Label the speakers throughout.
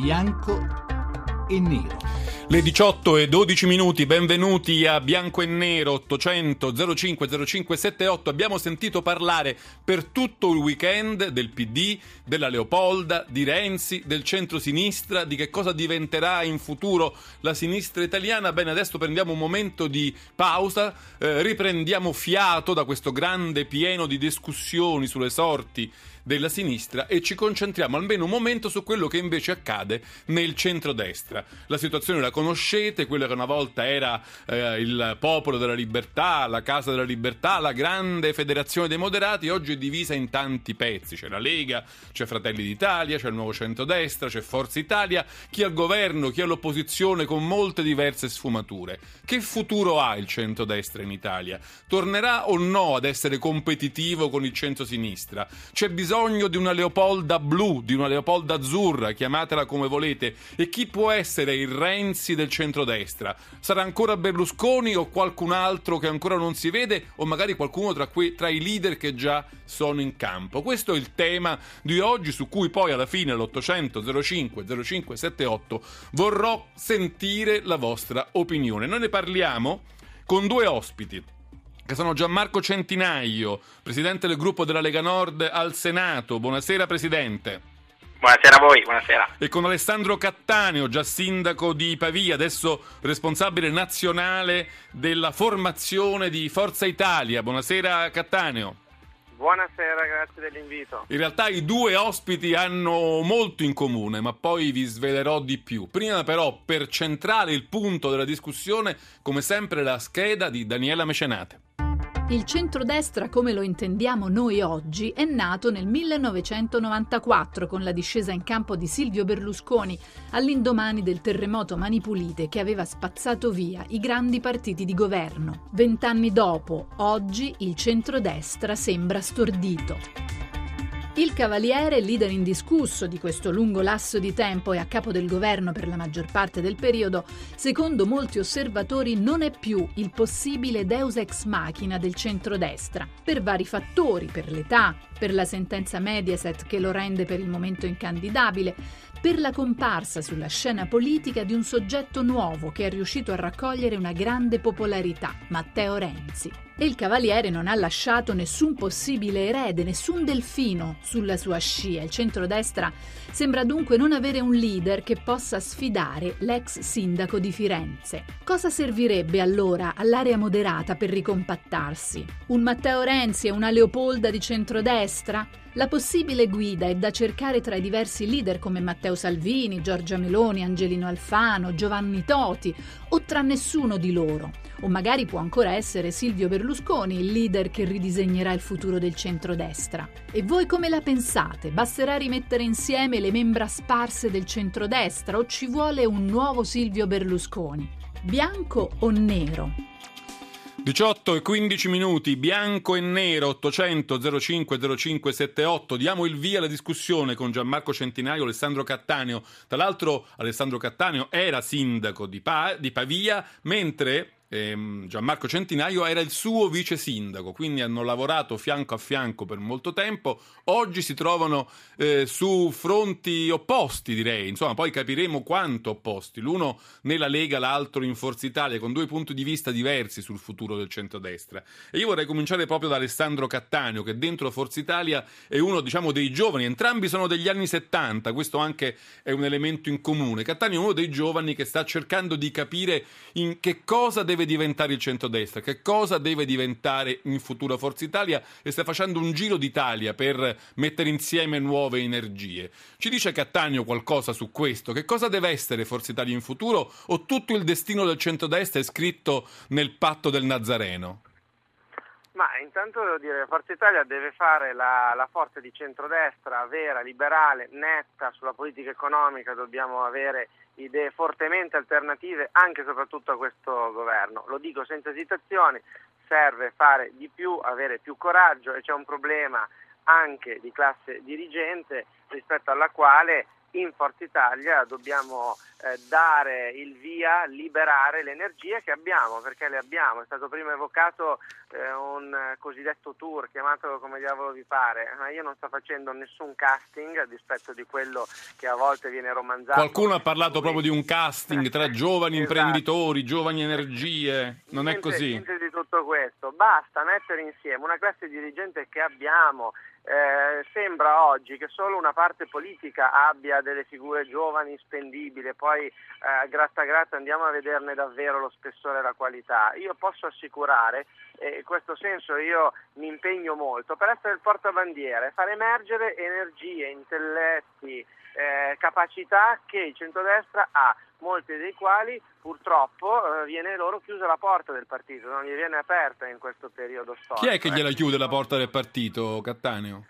Speaker 1: bianco e nero.
Speaker 2: Le 18 e 12 minuti, benvenuti a Bianco e Nero 800 05 05 78. Abbiamo sentito parlare per tutto il weekend del PD, della Leopolda, di Renzi, del centro-sinistra, di che cosa diventerà in futuro la sinistra italiana. Bene, adesso prendiamo un momento di pausa, eh, riprendiamo fiato da questo grande pieno di discussioni sulle sorti della sinistra e ci concentriamo almeno un momento su quello che invece accade nel centrodestra. La situazione la conoscete, quella che una volta era eh, il popolo della libertà, la casa della libertà, la grande federazione dei moderati, oggi è divisa in tanti pezzi. C'è la Lega, c'è Fratelli d'Italia, c'è il nuovo centrodestra, c'è Forza Italia, chi al governo, chi all'opposizione con molte diverse sfumature. Che futuro ha il centrodestra in Italia? Tornerà o no ad essere competitivo con il centro-sinistra? C'è bisogno di una Leopolda blu, di una Leopolda azzurra, chiamatela come volete. E chi può essere il Renzi del centrodestra? Sarà ancora Berlusconi o qualcun altro che ancora non si vede o magari qualcuno tra, que- tra i leader che già sono in campo? Questo è il tema di oggi su cui poi alla fine all'800 05 0578 vorrò sentire la vostra opinione. Noi ne parliamo con due ospiti che sono Gianmarco Centinaio, presidente del gruppo della Lega Nord al Senato. Buonasera Presidente.
Speaker 3: Buonasera a voi, buonasera.
Speaker 2: E con Alessandro Cattaneo, già sindaco di Pavia, adesso responsabile nazionale della formazione di Forza Italia. Buonasera Cattaneo.
Speaker 3: Buonasera, grazie dell'invito.
Speaker 2: In realtà i due ospiti hanno molto in comune, ma poi vi svelerò di più. Prima però, per centrare il punto della discussione, come sempre la scheda di Daniela Mecenate.
Speaker 4: Il centrodestra, come lo intendiamo noi oggi, è nato nel 1994 con la discesa in campo di Silvio Berlusconi all'indomani del terremoto Mani Pulite che aveva spazzato via i grandi partiti di governo. Vent'anni dopo, oggi il centrodestra sembra stordito. Il Cavaliere, leader indiscusso di questo lungo lasso di tempo e a capo del governo per la maggior parte del periodo, secondo molti osservatori non è più il possibile deus ex machina del centrodestra, per vari fattori, per l'età, per la sentenza Mediaset che lo rende per il momento incandidabile, per la comparsa sulla scena politica di un soggetto nuovo che è riuscito a raccogliere una grande popolarità, Matteo Renzi. E il Cavaliere non ha lasciato nessun possibile erede, nessun delfino sulla sua scia. Il centrodestra sembra dunque non avere un leader che possa sfidare l'ex sindaco di Firenze. Cosa servirebbe allora all'area moderata per ricompattarsi? Un Matteo Renzi e una Leopolda di centrodestra? La possibile guida è da cercare tra i diversi leader come Matteo Salvini, Giorgia Meloni, Angelino Alfano, Giovanni Toti o tra nessuno di loro. O magari può ancora essere Silvio Berlusconi il leader che ridisegnerà il futuro del centrodestra. E voi come la pensate? Basterà rimettere insieme le membra sparse del centrodestra o ci vuole un nuovo Silvio Berlusconi? Bianco o nero?
Speaker 2: 18 e 15 minuti, bianco e nero, 800 05 05 78. Diamo il via alla discussione con Gianmarco Centinaio, Alessandro Cattaneo. Tra l'altro Alessandro Cattaneo era sindaco di, pa- di Pavia, mentre ehm, Gianmarco Centinaio era il suo vice sindaco, quindi hanno lavorato fianco a fianco per molto tempo. Oggi si trovano eh, su fronti opposti, direi. Insomma, poi capiremo quanto opposti. L'uno nella Lega, l'altro in Forza Italia, con due punti di vista diversi sul futuro del centrodestra. E io vorrei cominciare proprio da Alessandro Cattaneo, che dentro Forza Italia è uno, diciamo, dei giovani. Entrambi sono degli anni 70, questo anche è un elemento in comune. Cattaneo è uno dei giovani che sta cercando di capire in che cosa deve deve diventare il centrodestra, che cosa deve diventare in futuro Forza Italia e sta facendo un giro d'Italia per mettere insieme nuove energie. Ci dice Cattaneo qualcosa su questo? Che cosa deve essere Forza Italia in futuro o tutto il destino del centrodestra è scritto nel patto del Nazareno?
Speaker 3: Ma intanto devo dire, Forza Italia deve fare la, la, forza di centrodestra vera, liberale, netta sulla politica economica, dobbiamo avere idee fortemente alternative anche e soprattutto a questo governo. Lo dico senza esitazioni, serve fare di più, avere più coraggio e c'è un problema anche di classe dirigente rispetto alla quale in Forza Italia dobbiamo eh, dare il via, liberare le energie che abbiamo, perché le abbiamo. È stato prima evocato eh, un cosiddetto tour, chiamatelo come diavolo vi pare, ma io non sto facendo nessun casting a dispetto di quello che a volte viene romanzato.
Speaker 2: Qualcuno ha parlato proprio di un casting tra giovani esatto. imprenditori, giovani energie, non
Speaker 3: niente,
Speaker 2: è così?
Speaker 3: Niente di tutto questo, basta mettere insieme una classe dirigente che abbiamo, eh, sembra oggi che solo una parte politica abbia delle figure giovani spendibili poi eh, gratta gratta andiamo a vederne davvero lo spessore e la qualità. Io posso assicurare, e in questo senso io mi impegno molto, per essere il portabandiere, far emergere energie, intelletti, eh, capacità che il centrodestra ha, molti dei quali purtroppo eh, viene loro chiusa la porta del partito, non gli viene aperta in questo periodo storico.
Speaker 2: Chi è che gliela chiude la porta del partito, Cattaneo?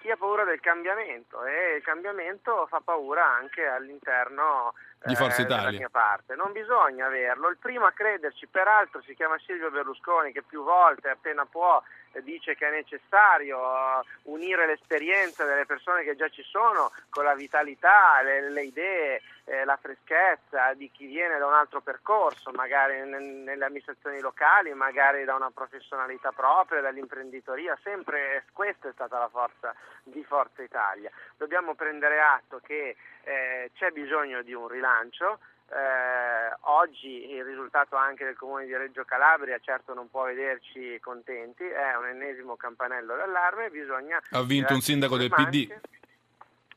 Speaker 3: Chi ha paura del cambiamento e il cambiamento fa paura anche all'interno
Speaker 2: di eh, Forza Italia.
Speaker 3: della mia parte. Non bisogna averlo. Il primo a crederci, peraltro, si chiama Silvio Berlusconi, che più volte, appena può, dice che è necessario uh, unire l'esperienza delle persone che già ci sono con la vitalità, le, le idee, eh, la freschezza di chi viene da un altro percorso, magari n- nelle amministrazioni locali, magari da una professionalità propria, dall'imprenditoria, sempre questa è stata la forza di Forza Italia. Dobbiamo prendere atto che eh, c'è bisogno di un rilancio, eh, oggi il risultato anche del comune di Reggio Calabria certo non può vederci contenti, è un ennesimo campanello d'allarme, bisogna...
Speaker 2: Ha vinto un sindaco del PD.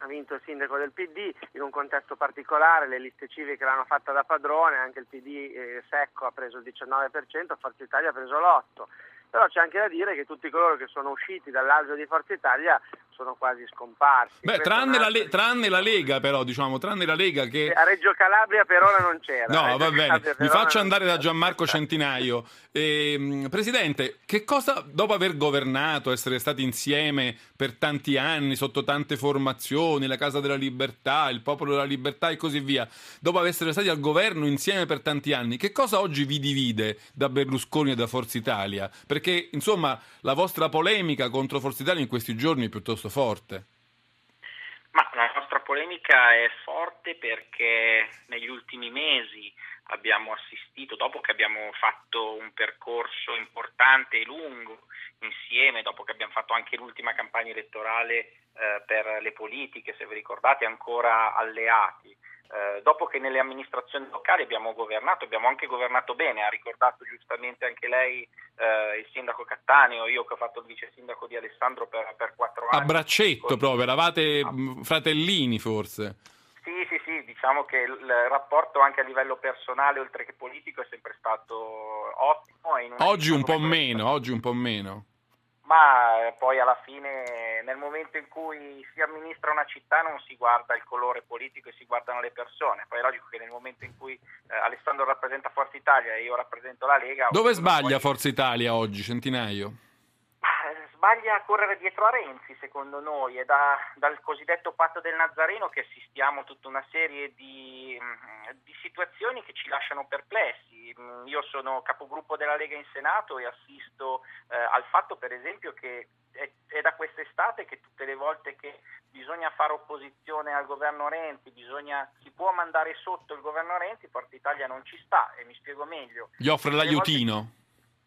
Speaker 3: Ha vinto il sindaco del PD in un contesto particolare, le liste civiche l'hanno fatta da padrone, anche il PD eh, secco ha preso il 19%, Forza Italia ha preso l'8%. Però c'è anche da dire che tutti coloro che sono usciti dall'alveo di Forza Italia sono quasi scomparsi.
Speaker 2: Beh, tranne la, Le- tranne la, Lega, però, diciamo, tranne la Lega che...
Speaker 3: A Reggio Calabria per ora non c'era.
Speaker 2: No, va bene. Mi faccio andare da Gianmarco Centinaio. Eh, Presidente, che cosa, dopo aver governato, essere stati insieme per tanti anni, sotto tante formazioni, la Casa della Libertà, il Popolo della Libertà e così via, dopo essere stati al governo insieme per tanti anni, che cosa oggi vi divide da Berlusconi e da Forza Italia? Perché, insomma, la vostra polemica contro Forza Italia in questi giorni è piuttosto forte?
Speaker 5: Ma la nostra polemica è forte perché negli ultimi mesi abbiamo assistito, dopo che abbiamo fatto un percorso importante e lungo insieme, dopo che abbiamo fatto anche l'ultima campagna elettorale eh, per le politiche, se vi ricordate, ancora alleati, eh, dopo che nelle amministrazioni locali abbiamo governato, abbiamo anche governato bene, ha ricordato giustamente anche lei eh, il sindaco Cattaneo, io che ho fatto il vice sindaco di Alessandro per, per quattro anni.
Speaker 2: A braccetto proprio, eravate ah. fratellini forse.
Speaker 5: Sì, sì, sì, diciamo che il rapporto anche a livello personale oltre che politico è sempre stato ottimo.
Speaker 2: Oggi un po' meno, oggi un po' meno
Speaker 5: ma eh, poi alla fine nel momento in cui si amministra una città non si guarda il colore politico e si guardano le persone, poi è logico che nel momento in cui eh, Alessandro rappresenta Forza Italia e io rappresento la Lega...
Speaker 2: Dove sbaglia poi... Forza Italia oggi, Centinaio?
Speaker 5: sbaglia a correre dietro a Renzi, secondo noi, è da, dal cosiddetto patto del Nazareno che assistiamo a tutta una serie di, mm, di, situazioni che ci lasciano perplessi. Mm, io sono capogruppo della Lega in Senato e assisto eh, al fatto, per esempio, che è, è, da quest'estate che tutte le volte che bisogna fare opposizione al governo Renzi, bisogna, si può mandare sotto il governo Renzi, Forza Italia non ci sta e mi spiego meglio.
Speaker 2: Gli offre l'aiutino.
Speaker 5: Volte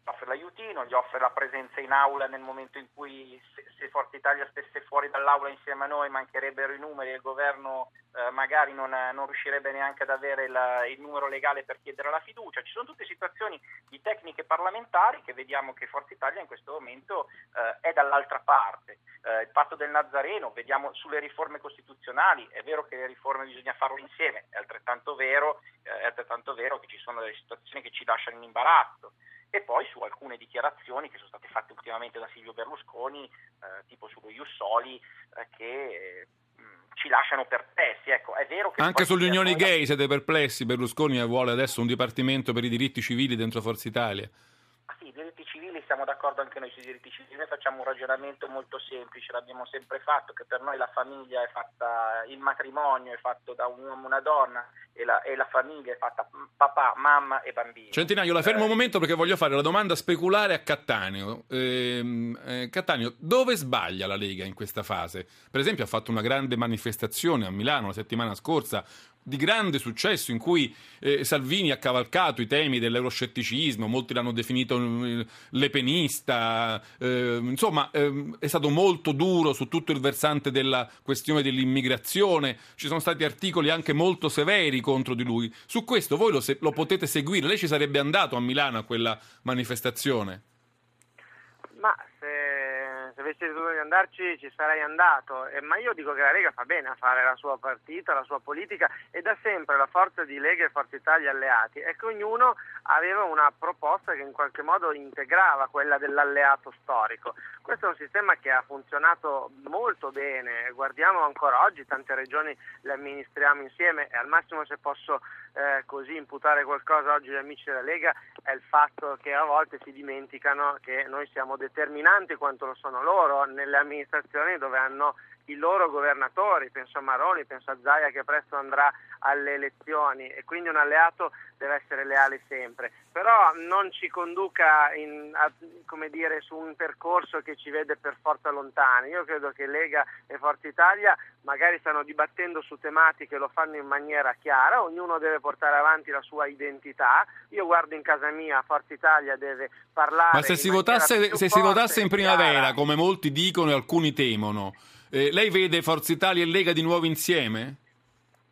Speaker 5: offre l'aiutino, gli offre la presenza in aula nel momento in cui se, Forza Italia stesse fuori dall'aula insieme a noi mancherebbero i numeri e il governo eh, magari non, non, riuscirebbe neanche ad avere la, il numero legale per chiedere la fiducia. Ci sono tutte situazioni di tecniche parlamentari che vediamo che Forza Italia in questo momento eh, è dall'altra parte. Eh, il patto del Nazareno, vediamo sulle riforme costituzionali, è vero che le riforme bisogna farle insieme, è altrettanto vero, eh, è altrettanto vero che ci sono delle situazioni che ci lasciano in imbarazzo e poi su alcune dichiarazioni che sono state fatte ultimamente da Silvio Berlusconi, eh, tipo sullo Jussoli, eh, che mh, mm, ci lasciano perplessi. Ecco, è vero che
Speaker 2: Anche sulle unioni gay siete perplessi, Berlusconi vuole adesso un dipartimento per i diritti civili dentro Forza Italia.
Speaker 5: Sì, i diritti civili siamo d'accordo anche noi sui diritti civili, noi facciamo un ragionamento molto semplice, l'abbiamo sempre fatto, che per noi la famiglia è fatta, il matrimonio è fatto da un uomo e una donna e la, e la famiglia è fatta papà, mamma e bambini.
Speaker 2: Centinaio, la fermo un eh. momento perché voglio fare la domanda speculare a Cattaneo. Eh, eh, Cattaneo, dove sbaglia la Lega in questa fase? Per esempio ha fatto una grande manifestazione a Milano la settimana scorsa di grande successo in cui eh, Salvini ha cavalcato i temi dell'euroscetticismo, molti l'hanno definito eh, lepenista, eh, insomma ehm, è stato molto duro su tutto il versante della questione dell'immigrazione, ci sono stati articoli anche molto severi contro di lui. Su questo voi lo, se- lo potete seguire, lei ci sarebbe andato a Milano a quella manifestazione?
Speaker 3: Ma avessi dovuto andarci ci sarei andato, eh, ma io dico che la Lega fa bene a fare la sua partita, la sua politica e da sempre la forza di Lega e Forza Italia alleati è che ognuno aveva una proposta che in qualche modo integrava quella dell'alleato storico. Questo è un sistema che ha funzionato molto bene, guardiamo ancora oggi, tante regioni le amministriamo insieme e al massimo se posso eh, così imputare qualcosa oggi agli amici della Lega è il fatto che a volte si dimenticano che noi siamo determinanti quanto lo sono loro nelle amministrazioni dove hanno i loro governatori, penso a Maroni, penso a Zaia che presto andrà alle elezioni e quindi un alleato deve essere leale sempre, però non ci conduca in, a, dire, su un percorso che ci vede per forza lontani. Io credo che Lega e Forza Italia magari stanno dibattendo su tematiche, lo fanno in maniera chiara, ognuno deve portare avanti la sua identità. Io guardo in casa mia, Forza Italia deve parlare.
Speaker 2: Ma se si votasse, se si votasse in primavera, come molti dicono e alcuni temono, eh, lei vede Forza Italia e Lega di nuovo insieme?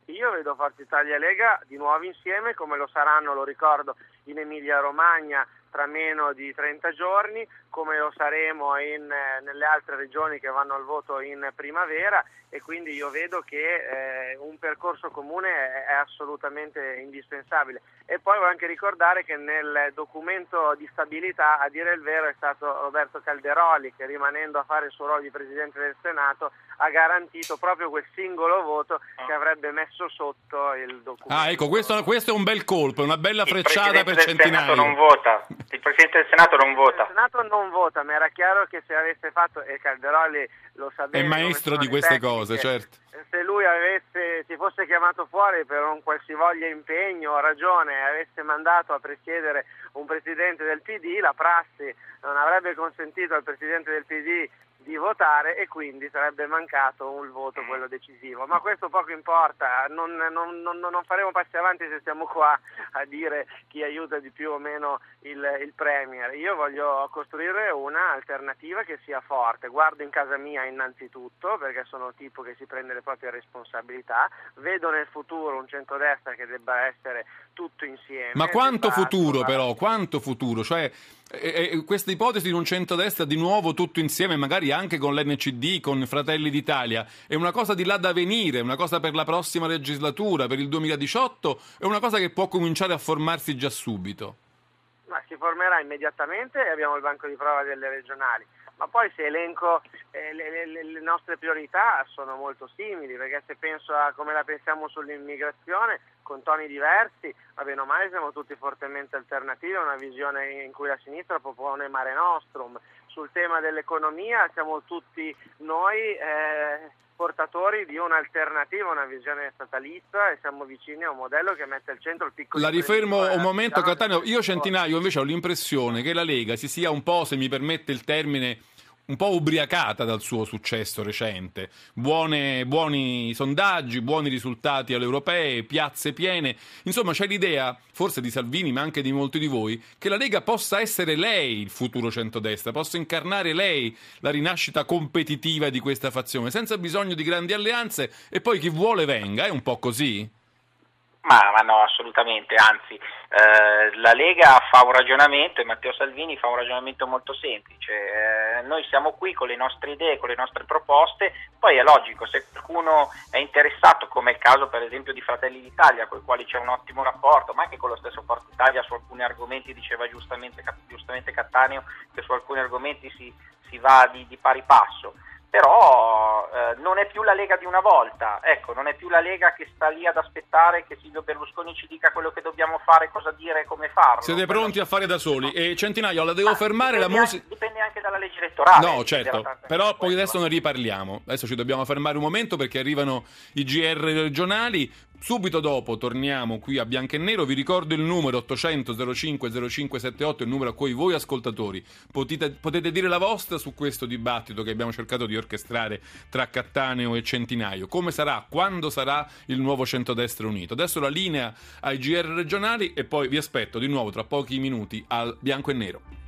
Speaker 3: Io vedo Forza Italia e Lega di nuovo insieme, come lo saranno, lo ricordo, in Emilia Romagna tra meno di 30 giorni, come lo saremo in, eh, nelle altre regioni che vanno al voto in primavera e quindi io vedo che eh, un percorso comune è, è, assolutamente indispensabile. E poi voglio anche ricordare che nel documento di stabilità, a dire il vero, è stato Roberto Calderoli che rimanendo a fare il suo ruolo di Presidente del Senato ha garantito proprio quel singolo voto che avrebbe messo sotto il documento.
Speaker 2: Ah, ecco, questo, questo è un bel colpo, una bella frecciata per centinaia.
Speaker 5: Il Presidente del Senato non vota. Il Presidente del Senato non vota.
Speaker 3: Il Senato non vota, ma era chiaro che se avesse fatto, e Calderoli lo sapeva.
Speaker 2: È maestro di queste tecniche, cose, certo.
Speaker 3: Se lui avesse, si fosse chiamato fuori per un qualsivoglia impegno o ragione avesse mandato a presiedere un Presidente del PD, la prassi non avrebbe consentito al Presidente del PD di votare e quindi sarebbe mancato un voto quello decisivo. Ma questo poco importa, non, non, non, non, faremo passi avanti se stiamo qua a dire chi aiuta di più o meno il, il Premier. Io voglio costruire un'alternativa che sia forte. Guardo in casa mia innanzitutto perché sono tipo che si prende le proprie responsabilità, vedo nel futuro un centrodestra che debba essere tutto insieme.
Speaker 2: Ma quanto futuro però, quanto futuro? Cioè eh, eh, questa ipotesi di un centrodestra di nuovo tutto insieme, magari anche con l'NCD, con Fratelli d'Italia, è una cosa di là da venire, una cosa per la prossima legislatura, per il 2018, è una cosa che può cominciare a formarsi già subito?
Speaker 3: Ma si formerà immediatamente e abbiamo il banco di prova delle regionali ma poi se elenco eh, le, le, le, nostre priorità sono molto simili, perché se penso a come la pensiamo sull'immigrazione, con toni diversi, va bene o male siamo tutti fortemente alternativi a una visione in cui la sinistra propone Mare Nostrum. Sul tema dell'economia siamo tutti noi eh, portatori di un'alternativa, una visione statalista e siamo vicini a un modello che mette al centro il piccolo...
Speaker 2: La rifermo un momento Cattaneo, io Centinaio invece ho l'impressione che la Lega si sia un po', se mi permette il termine, un po' ubriacata dal suo successo recente. Buone, buoni sondaggi, buoni risultati alle europee, piazze piene. Insomma, c'è l'idea, forse di Salvini, ma anche di molti di voi, che la Lega possa essere lei il futuro centrodestra, possa incarnare lei la rinascita competitiva di questa fazione, senza bisogno di grandi alleanze e poi chi vuole venga. È un po' così?
Speaker 5: Ma, ma, no, assolutamente, anzi eh, la Lega fa un ragionamento e Matteo Salvini fa un ragionamento molto semplice, eh, noi siamo qui con le nostre idee, con le nostre proposte, poi è logico, se qualcuno è interessato, come è il caso per esempio di Fratelli d'Italia, con i quali c'è un ottimo rapporto, ma anche con lo stesso Forza Italia su alcuni argomenti, diceva giustamente, giustamente Cattaneo che su alcuni argomenti si, si va di, di pari passo, però eh, non è più la Lega di una volta, ecco, non è più la Lega che sta lì ad aspettare che Silvio Berlusconi ci dica quello che dobbiamo fare, cosa dire, come farlo.
Speaker 2: Siete pronti a fare da soli? E Centinaio, la devo
Speaker 5: Ma
Speaker 2: fermare la
Speaker 5: dipende
Speaker 2: musica.
Speaker 5: anche- Dipende anche dalla legge elettorale.
Speaker 2: No, certo,
Speaker 5: Tante-
Speaker 2: però poi adesso ne riparliamo. Adesso ci dobbiamo fermare un momento perché arrivano i GR regionali. Subito dopo torniamo qui a Bianco e Nero. Vi ricordo il numero 800 05 0578, il numero a cui voi ascoltatori potete, potete dire la vostra su questo dibattito che abbiamo cercato di orchestrare tra Cattaneo e Centinaio. Come sarà, quando sarà il nuovo centrodestra unito? Adesso la linea ai GR regionali e poi vi aspetto di nuovo tra pochi minuti al Bianco e Nero.